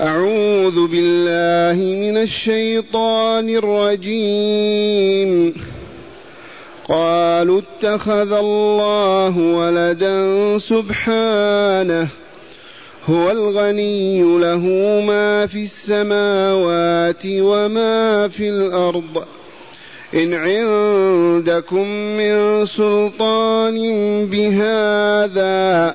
أعوذ بالله من الشيطان الرجيم. قالوا اتخذ الله ولدا سبحانه هو الغني له ما في السماوات وما في الأرض. إن عندكم من سلطان بهذا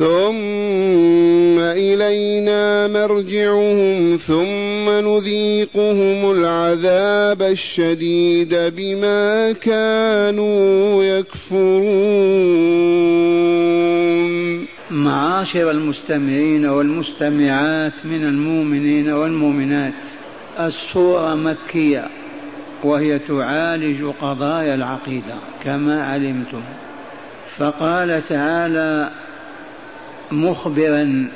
ثم إلينا مرجعهم ثم نذيقهم العذاب الشديد بما كانوا يكفرون. معاشر المستمعين والمستمعات من المؤمنين والمؤمنات السورة مكية وهي تعالج قضايا العقيدة كما علمتم. فقال تعالى مخبرا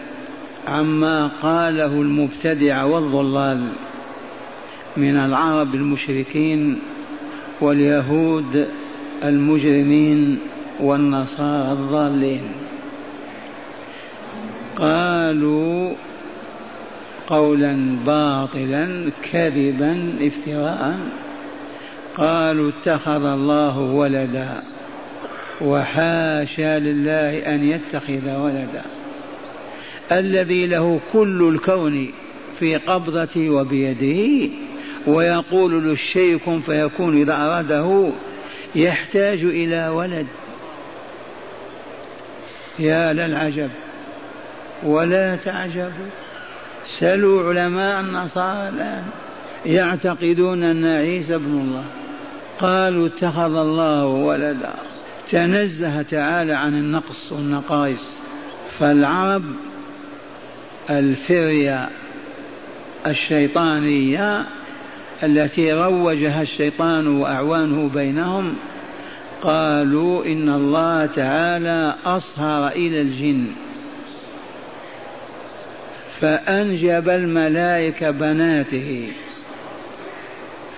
عما قاله المبتدع والضلال من العرب المشركين واليهود المجرمين والنصارى الضالين. قالوا قولا باطلا كذبا افتراء. قالوا اتخذ الله ولدا. وحاشا لله أن يتخذ ولدا. الذي له كل الكون في قبضته وبيده ويقول للشيء كن فيكون إذا أراده يحتاج إلى ولد. يا للعجب ولا تعجبوا سلوا علماء النصارى الآن يعتقدون أن عيسى ابن الله. قالوا اتخذ الله ولدا. تنزه تعالى عن النقص والنقائص فالعرب الفرية الشيطانية التي روجها الشيطان وأعوانه بينهم قالوا إن الله تعالى أصهر إلى الجن. فأنجب الملائكة بناته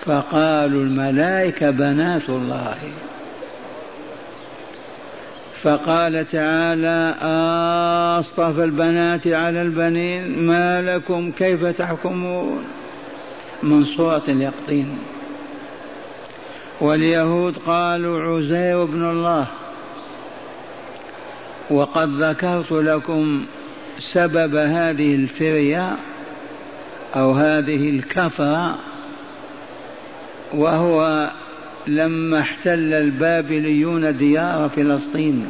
فقالوا الملائكة بنات الله. فقال تعالى أصطفى البنات على البنين ما لكم كيف تحكمون من سورة اليقطين واليهود قالوا عزير بن الله وقد ذكرت لكم سبب هذه الفرية أو هذه الكفرة وهو لما احتل البابليون ديار فلسطين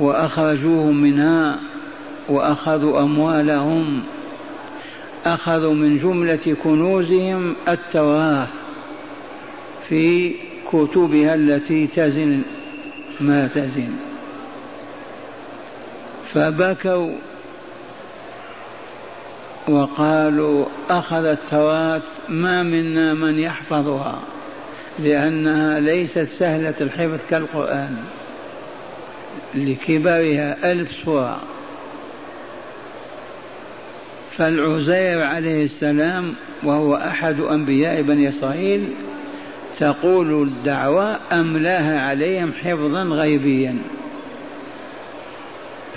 وأخرجوهم منها وأخذوا أموالهم أخذوا من جملة كنوزهم التوراة في كتبها التي تزن ما تزن. فبكوا وقالوا أخذ التوراة ما منا من يحفظها. لأنها ليست سهلة الحفظ كالقرآن. لكبرها ألف سورة. فالعزير عليه السلام وهو أحد أنبياء بني إسرائيل تقول الدعوة أملاها عليهم حفظا غيبيا.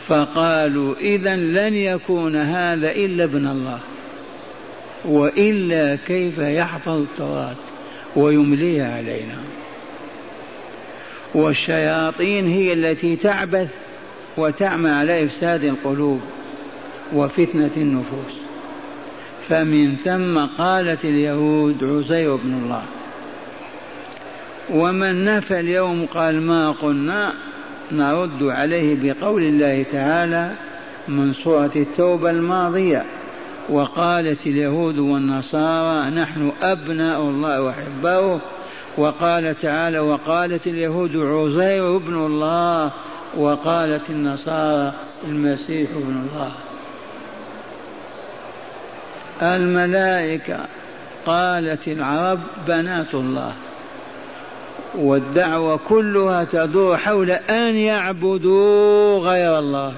فقالوا إذا لن يكون هذا إلا ابن الله. وإلا كيف يحفظ التوراة؟ ويمليها علينا. والشياطين هي التي تعبث وتعمى على إفساد القلوب وفتنة النفوس. فمن ثم قالت اليهود عزير بن الله ومن نفى اليوم قال ما قلنا؟ نرد عليه بقول الله تعالى من سورة التوبة الماضية. وقالت اليهود والنصارى نحن أبناء الله وأحباؤه. وقال تعالى وقالت اليهود عزير ابن الله. وقالت النصارى المسيح ابن الله. الملائكة قالت العرب بنات الله. والدعوة كلها تدور حول أن يعبدوا غير الله.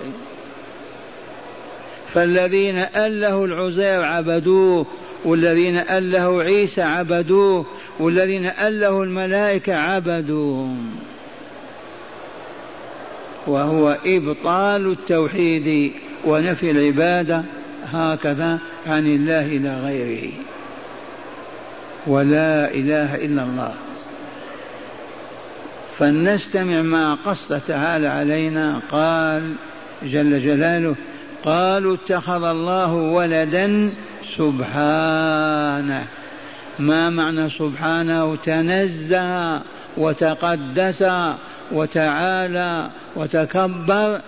فالذين أله العزير عبدوه والذين أله عيسى عبدوه والذين أله الملائكة عبدوهم وهو إبطال التوحيد ونفي العبادة هكذا عن الله إلى غيره. ولا إله إلا الله. فلنستمع ما قص تعالى علينا. قال جل جلاله قالوا اتخذ الله ولدا سبحانه. ما معنى سبحانه؟ تنزه وتقدس وتعالى وتكبر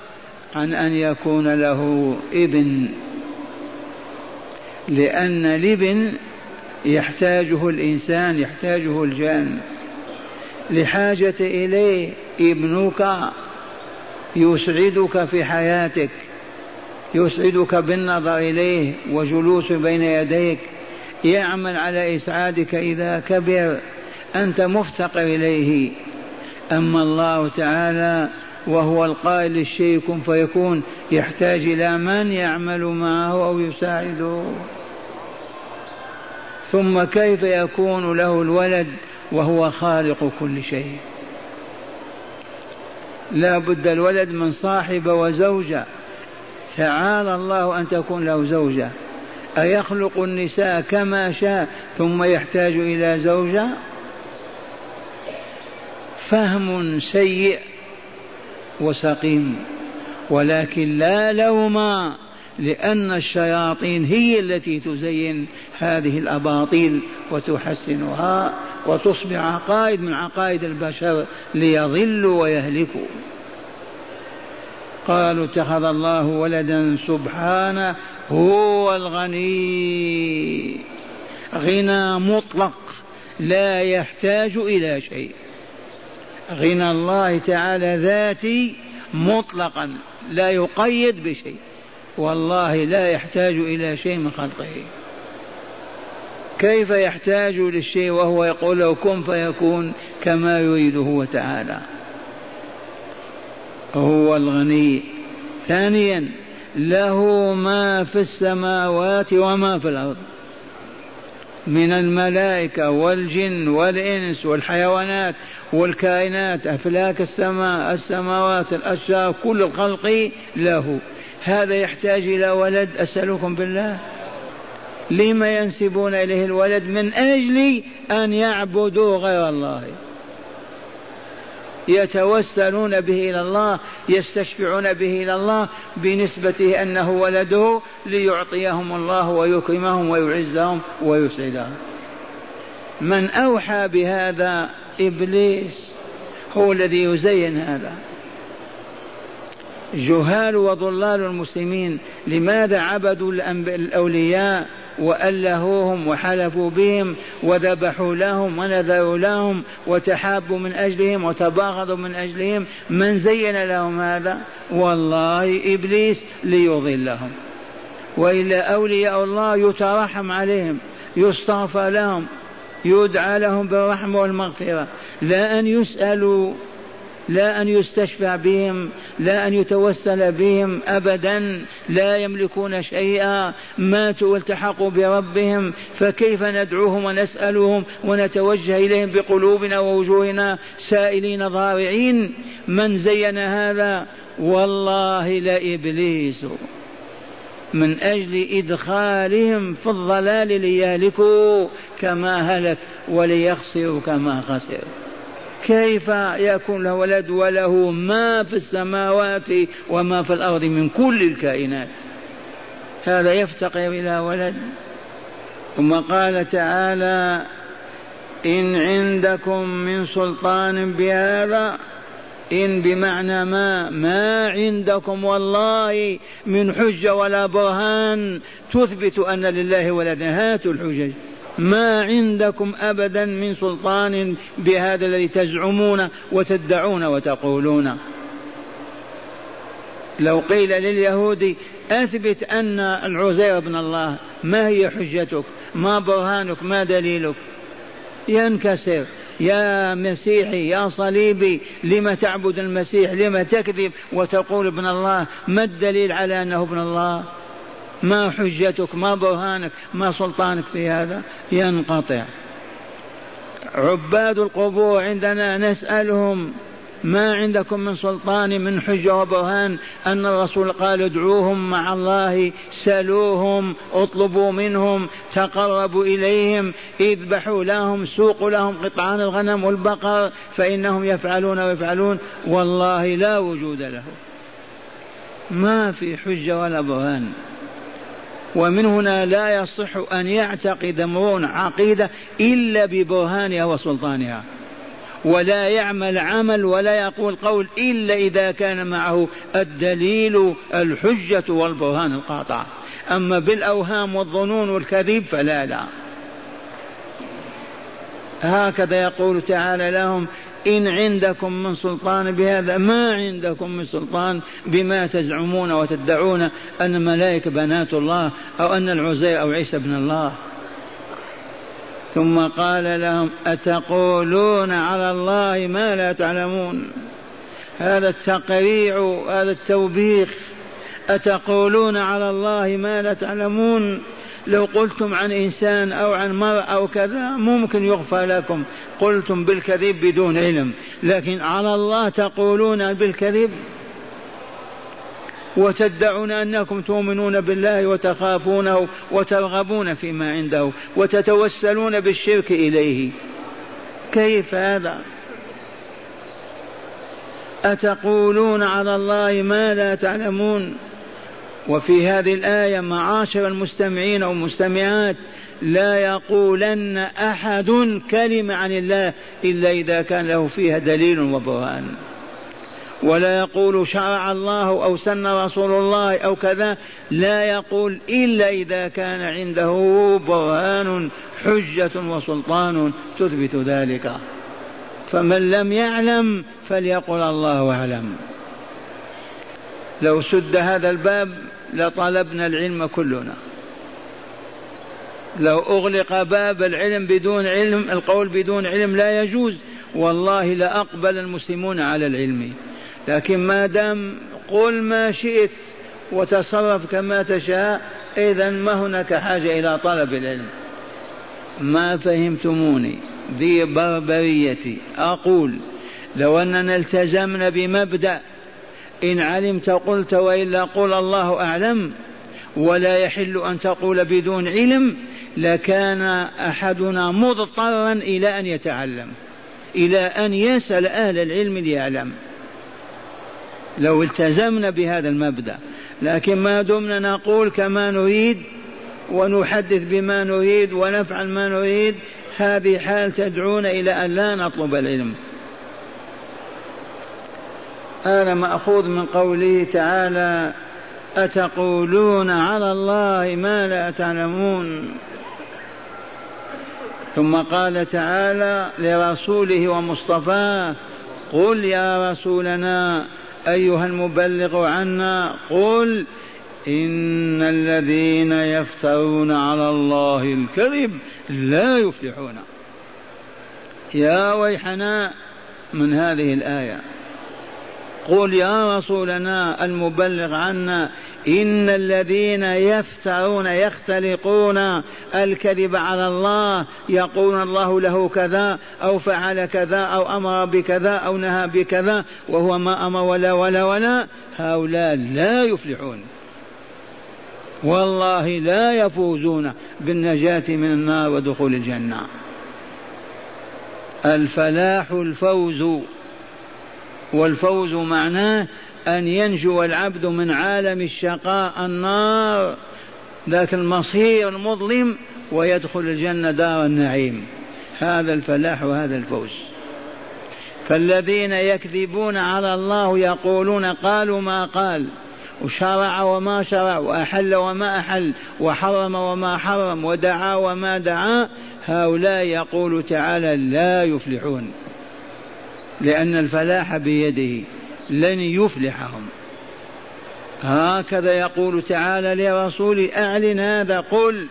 عن أن يكون له ابن. لأن الابن يحتاجه الإنسان يحتاجه الجان لحاجة إليه ابنك يسعدك في حياتك. يسعدك بالنظر إليه وجلوس بين يديك. يعمل على إسعادك إذا كبر أنت مفتقر إليه. أما الله تعالى وهو القائل للشيء كن فيكون يحتاج إلى من يعمل معه أو يساعده. ثم كيف يكون له الولد وهو خالق كل شيء؟ لا بد الولد من صاحب وزوجة. تعالى الله أن تكون له زوجة. أيخلق النساء كما شاء ثم يحتاج إلى زوجة؟ فهم سيء وسقيم. ولكن لا لوم لأن الشياطين هي التي تزين هذه الأباطيل وتحسنها وتصبح عقائد من عقائد البشر ليضلوا ويهلكوا. قالوا اتخذ الله ولدا سبحانه هو الغني. غنى مطلق لا يحتاج إلى شيء. غنى الله تعالى ذاتي مطلقا لا يقيد بشيء. والله لا يحتاج إلى شيء من خلقه. كيف يحتاج للشيء وهو يقول له كن فيكون كما يريد هو تعالى هو الغني. ثانيا له ما في السماوات وما في الأرض. من الملائكة والجن والإنس والحيوانات والكائنات أفلاك السماء السماوات الأشجار كل الخلق له. هذا يحتاج إلى ولد أسألكم بالله. لما ينسبون إليه الولد؟ من أجل أن يعبدوا غير الله. يتوسلون به إلى الله يستشفعون به إلى الله بنسبته أنه ولده ليعطيهم الله ويكرمهم ويعزهم ويسعدهم. من أوحى بهذا إبليس هو الذي يزين هذا. جهال وضلال المسلمين لماذا عبدوا الأولياء؟ وألهوهم وحلفوا بهم وذبحوا لهم ونذروا لهم وتحابوا من أجلهم وتباغضوا من أجلهم. من زين لهم هذا؟ والله إبليس ليضلهم. وإلا أولياء الله يترحم عليهم يستغفر لهم يدعى لهم بالرحمة والمغفرة. لا أن يسألوا لا أن يستشفع بهم لا أن يتوسل بهم أبدا لا يملكون شيئا. ماتوا والتحقوا بربهم فكيف ندعوهم ونسألهم ونتوجه إليهم بقلوبنا ووجوهنا؟ سائلين ضارعين. من زين هذا؟ والله لإبليس. من أجل إدخالهم في الضلال ليهلكوا كما هلك وليخسروا كما خسر كيف يكون له ولد وله ما في السماوات وما في الأرض من كل الكائنات؟ هذا يفتقر إلى ولد. ثم قال تعالى إن عندكم من سلطان بهذا إن بمعنى ما ما عندكم والله من حجة ولا برهان تثبت أن لله ولدا. هاتوا الحجج. ما عندكم ابدا من سلطان بهذا الذي تزعمون وتدعون وتقولون. لو قيل لليهود أثبت أن العزير ابن الله ما هي حجتك؟ ما برهانك؟ ما دليلك؟ ينكسر يا مسيحي يا صليبي لم تعبد المسيح؟ لم تكذب وتقول ابن الله؟ ما الدليل على أنه ابن الله؟ ما حجتك ما برهانك ما سلطانك في هذا ينقطع. عباد القبور عندنا نسألهم ما عندكم من سلطان من حجة وبرهان أن الرسول قال ادعوهم مع الله سلوهم اطلبوا منهم تقربوا إليهم اذبحوا لهم سوقوا لهم قطعان الغنم والبقر فإنهم يفعلون ويفعلون. والله لا وجود له. ما في حجة ولا برهان. ومن هنا لا يصح أن يعتقد امرؤ عقيدة إلا ببرهانها وسلطانها. ولا يعمل عمل ولا يقول قول إلا إذا كان معه الدليل الحجة والبرهان القاطع. أما بالأوهام والظنون والكذب فلا لا. هكذا يقول تعالى لهم إن عندكم من سلطان بهذا ما عندكم من سلطان بما تزعمون وتدعون أن الملائكة بنات الله أو أن العزير أو عيسى ابن الله. ثم قال لهم أتقولون على الله ما لا تعلمون؟ هذا التقريع هذا التوبيخ أتقولون على الله ما لا تعلمون؟ لو قلتم عن إنسان أو عن مرأة أو كذا ممكن يغفر لكم. قلتم بالكذب بدون علم. لكن على الله تقولون بالكذب؟ وتدعون أنكم تؤمنون بالله وتخافونه وترغبون فيما عنده وتتوسلون بالشرك إليه. كيف هذا؟ أتقولون على الله ما لا تعلمون؟ وفي هذه الآية معاشر المستمعين والمستمعات لا يقولن أحد كلمة عن الله إلا إذا كان له فيها دليل وبرهان. ولا يقول شرع الله أو سن رسول الله أو كذا لا يقول إلا إذا كان عنده برهان حجة وسلطان تثبت ذلك. فمن لم يعلم فليقل الله أعلم. لو سد هذا الباب لطلبنا العلم كلنا. لو أغلق باب العلم بدون علم القول بدون علم لا يجوز. والله لأقبل المسلمون على العلم. لكن ما دام قل ما شئت وتصرف كما تشاء إذا ما هناك حاجة إلى طلب العلم. ما فهمتموني ذي بربريتي. أقول لو أننا التزمنا بمبدأ إن علمت قلت وإلا قل الله أعلم ولا يحل أن تقول بدون علم لكان أحدنا مضطرا إلى أن يتعلم إلى أن يسأل أهل العلم ليعلم. لو التزمنا بهذا المبدأ لكن ما دمنا نقول كما نريد ونحدث بما نريد ونفعل ما نريد هذه حال تدعونا إلى أن لا نطلب العلم. هذا مأخوذ من قوله تعالى أتقولون على الله ما لا تعلمون. ثم قال تعالى لرسوله ومصطفاه قل يا رسولنا أيها المبلغ عنا قل إن الذين يفترون على الله الكذب لا يفلحون. يا ويحنا من هذه الآية. قل يا رسولنا المبلغ عنا إن الذين يفترون يختلقون الكذب على الله يقول الله له كذا أو فعل كذا أو أمر بكذا أو نهى بكذا وهو ما أمر ولا ولا ولا هؤلاء لا يفلحون والله لا يفوزون بالنجاة من النار ودخول الجنة الفلاح الفوز والفوز معناه أن ينجو العبد من عالم الشقاء النار ذاك المصير المظلم ويدخل الجنة دار النعيم. هذا الفلاح وهذا الفوز. فالذين يكذبون على الله يقولون قالوا ما قال وشرع وما شرع وأحل وما أحل وحرم وما حرم ودعا وما دعا هؤلاء يقول تعالى لا يفلحون. لأن الفلاح بيده لن يفلحهم. هكذا يقول تعالى لرسول أعلن هذا قل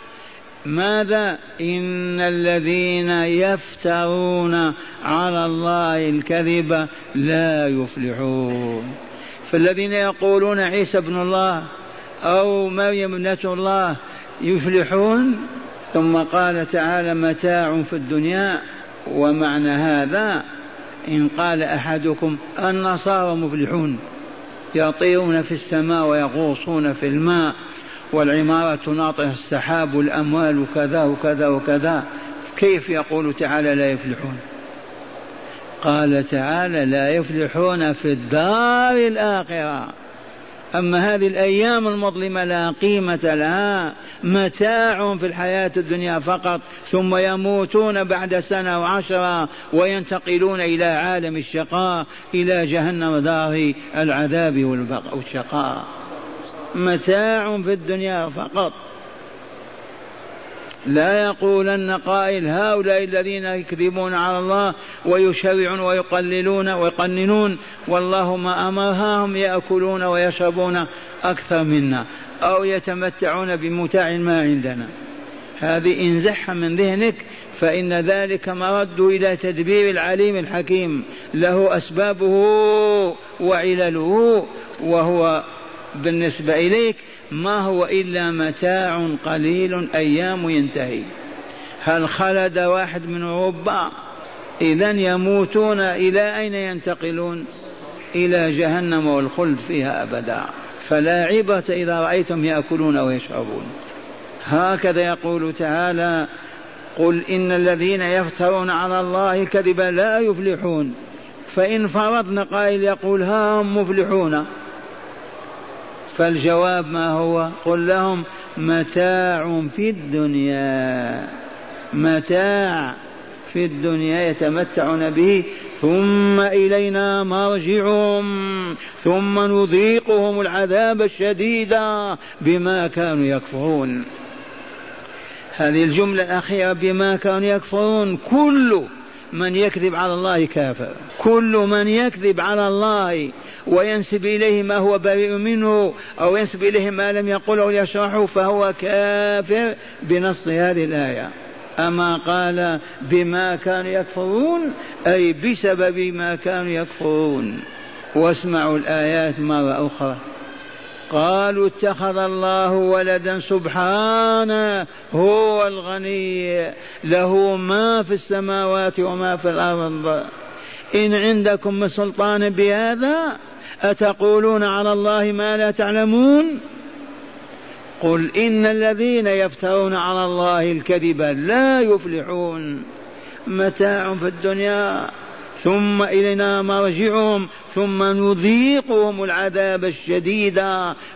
ماذا؟ إن الذين يفترون على الله الكذب لا يفلحون. فالذين يقولون عيسى ابن الله أو مريم ابنة الله يفلحون؟ ثم قال تعالى متاع في الدنيا ومعنى هذا إن قال أحدكم النصارى مفلحون يطيرون في السماء ويغوصون في الماء والعمارة تناطح السحاب والأموال وكذا وكذا وكذا كيف يقول تعالى لا يفلحون؟ قال تعالى لا يفلحون في الدار الآخرة. أما هذه الأيام المظلمة لا قيمة لها. متاع في الحياة الدنيا فقط ثم يموتون بعد سنة وعشرة وينتقلون إلى عالم الشقاء إلى جهنم دار العذاب والشقاء. متاع في الدنيا فقط. لا يقولن قائل هؤلاء الذين يكذبون على الله ويشرعون ويقللون ويقننون والله ما أمرهم يأكلون ويشربون أكثر منا أو يتمتعون بمتاع ما عندنا. هذه انزحها من ذهنك فإن ذلك مرد إلى تدبير العليم الحكيم. له أسبابه وعلله وهو بالنسبة إليك ما هو إلا متاع قليل أيام ينتهي. هل خلد واحد من أوروبا؟ إذا يموتون إلى أين ينتقلون؟ إلى جهنم والخلد فيها أبدا. فلا عبرة إذا رأيتم يأكلون ويشربون. هكذا يقول تعالى قل إن الذين يفترون على الله الكذب لا يفلحون. فإن فرضنا قائل يقول ها هم مفلحون. فالجواب ما هو؟ قل لهم متاع في الدنيا. متاع في الدنيا يتمتعون به ثم إلينا مرجعهم ثم نذيقهم العذاب الشديد بما كانوا يكفرون. هذه الجملة الأخيرة بما كانوا يكفرون. كل من يكذب على الله كافر. كل من يكذب على الله وينسب إليه ما هو بريء منه أو ينسب إليه ما لم يقل أو يشرحه فهو كافر بنص هذه الآية. أما قال بما كانوا يكفرون أي بسبب ما كانوا يكفرون. واسمعوا الآيات مرة أخرى. قالوا اتخذ الله ولدا سبحانه هو الغني له ما في السماوات وما في الأرض. إن عندكم سلطان بهذا أتقولون على الله ما لا تعلمون؟ قل إن الذين يفترون على الله الكذب لا يفلحون. متاع في الدنيا. ثم إلينا مرجعهم ثم نذيقهم العذاب الشديد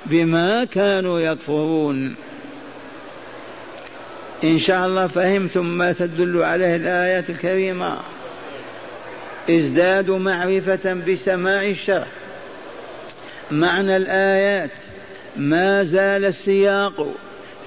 بما كانوا يكفرون. إن شاء الله فهمتم ما تدل عليه الآيات الكريمة. ازدادوا معرفة بسماع الشرح معنى الآيات ما زال السياق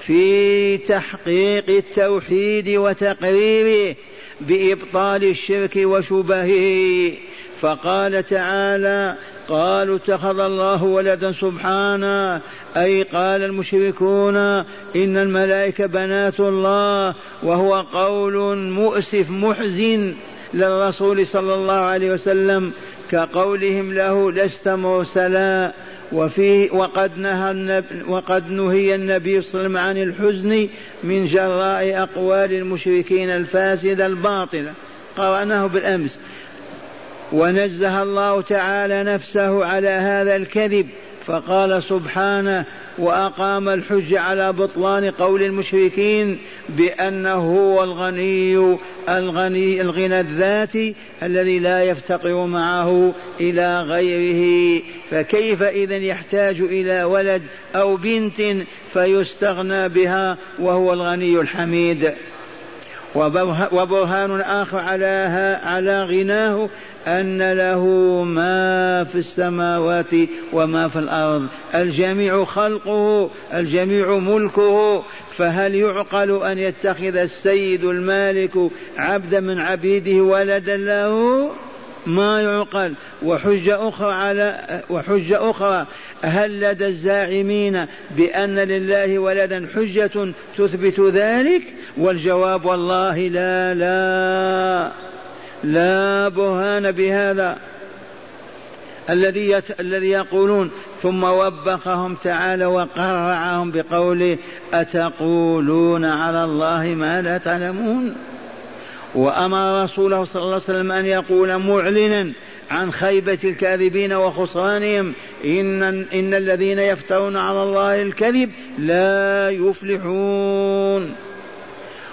في تحقيق التوحيد وتقريره بإبطال الشرك وشبهه. فقال تعالى قالوا اتخذ الله ولدا سبحانه أي قال المشركون إن الملائكة بنات الله وهو قول مؤسف محزن للرسول صلى الله عليه وسلم. كقولهم له لست مرسلا. وفيه وقد نهى وقد نهي النبي صلى الله عليه وسلم عن الحزن من جراء أقوال المشركين الفاسدة الباطلة قرأناه بالأمس. ونزه الله تعالى نفسه على هذا الكذب. فقال سبحانه وأقام الحج على بطلان قول المشركين بأنه هو الغني الغني الغنى الذاتي الذي لا يفتقر معه إلى غيره. فكيف إذا يحتاج إلى ولد أو بنت فيستغنى بها وهو الغني الحميد؟ وبرهان آخر على على غناه أن له ما في السماوات وما في الأرض. الجميع خلقه الجميع ملكه. فهل يعقل أن يتخذ السيد المالك عبدا من عبيده ولدا له؟ ما يعقل. وحجة أخرى على وحجة أخرى. هل لدى الزاعمين بأن لله ولدا حجة تثبت ذلك؟ والجواب والله لا لا. لا برهان بهذا الذي يت... الذي يقولون. ثم وبخهم تعالى وقرعهم بقوله أتقولون على الله ما لا تعلمون. وأمر رسوله صلى الله عليه وسلم أن يقول معلنا عن خيبة الكاذبين وخسرانهم إن, إن الذين يفترون على الله الكذب لا يفلحون.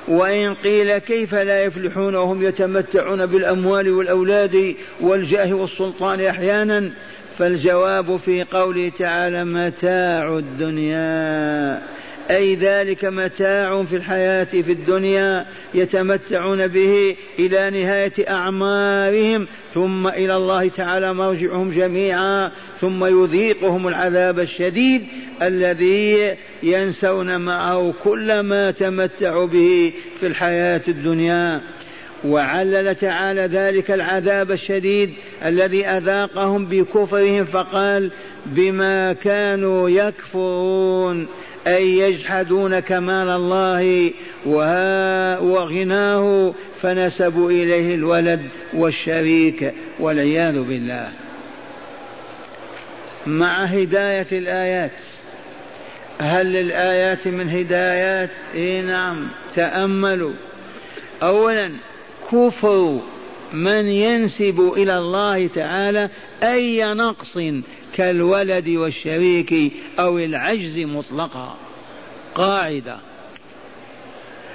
وإن قيل كيف لا يفلحون وهم يتمتعون بالأموال والأولاد والجاه والسلطان أحيانا فالجواب في قوله تعالى متاع الدنيا. أي ذلك متاع في الحياة في الدنيا يتمتعون به إلى نهاية أعمارهم ثم إلى الله تعالى مرجعهم جميعا ثم يذيقهم العذاب الشديد الذي ينسون معه كل ما تمتعوا به في الحياة الدنيا. وعلل تعالى ذلك العذاب الشديد الذي أذاقهم بكفرهم فقال بما كانوا يكفرون أي يجحدون كمال الله وغناه فنسبوا إليه الولد والشريك والعياذ بالله. مع هداية الآيات. هل للآيات من هدايات؟ إيه نعم. تأملوا. أولا كفر من ينسب إلى الله تعالى أي نقص كالولد والشريك أو العجز مطلقا. قاعدة.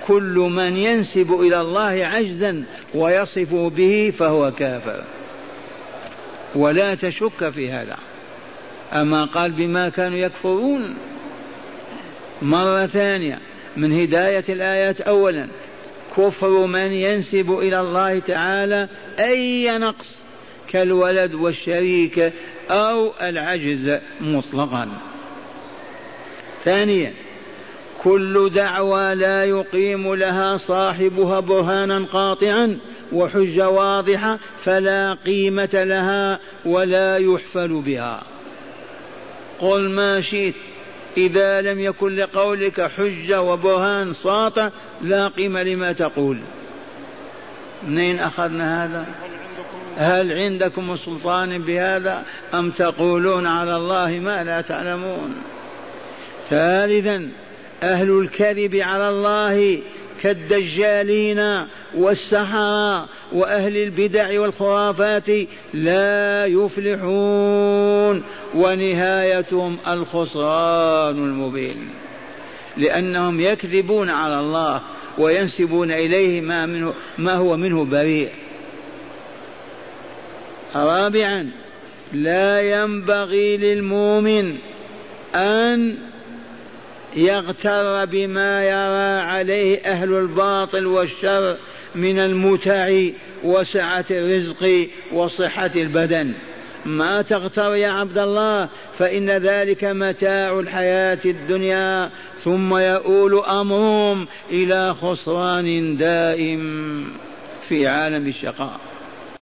كل من ينسب إلى الله عجزا ويصف به فهو كافر. ولا تشك في هذا. أما قال بما كانوا يكفرون. مرة ثانية. من هداية الآيات أولا كفر من ينسب إلى الله تعالى أي نقص؟ كالولد والشريك أو العجز مطلقا. ثانيا كل دعوى لا يقيم لها صاحبها برهانا قاطعا وحجة واضحة فلا قيمة لها ولا يحفل بها. قل ما شئت إذا لم يكن لقولك حجة وبرهان ساطع لا قيمة لما تقول. منين أخذنا هذا؟ هل عندكم سلطان بهذا أم تقولون على الله ما لا تعلمون؟ ثالثا أهل الكذب على الله كالدجالين والسحرة وأهل البدع والخرافات لا يفلحون ونهايتهم الخسران المبين. لأنهم يكذبون على الله وينسبون إليه ما, منه ما هو منه بريء. رابعا لا ينبغي للمؤمن أن يغتر بما يرى عليه أهل الباطل والشر من المتع وسعة الرزق وصحة البدن. ما تغتر يا عبد الله فإن ذلك متاع الحياة الدنيا ثم يؤول أمرهم إلى خسران دائم في عالم الشقاء.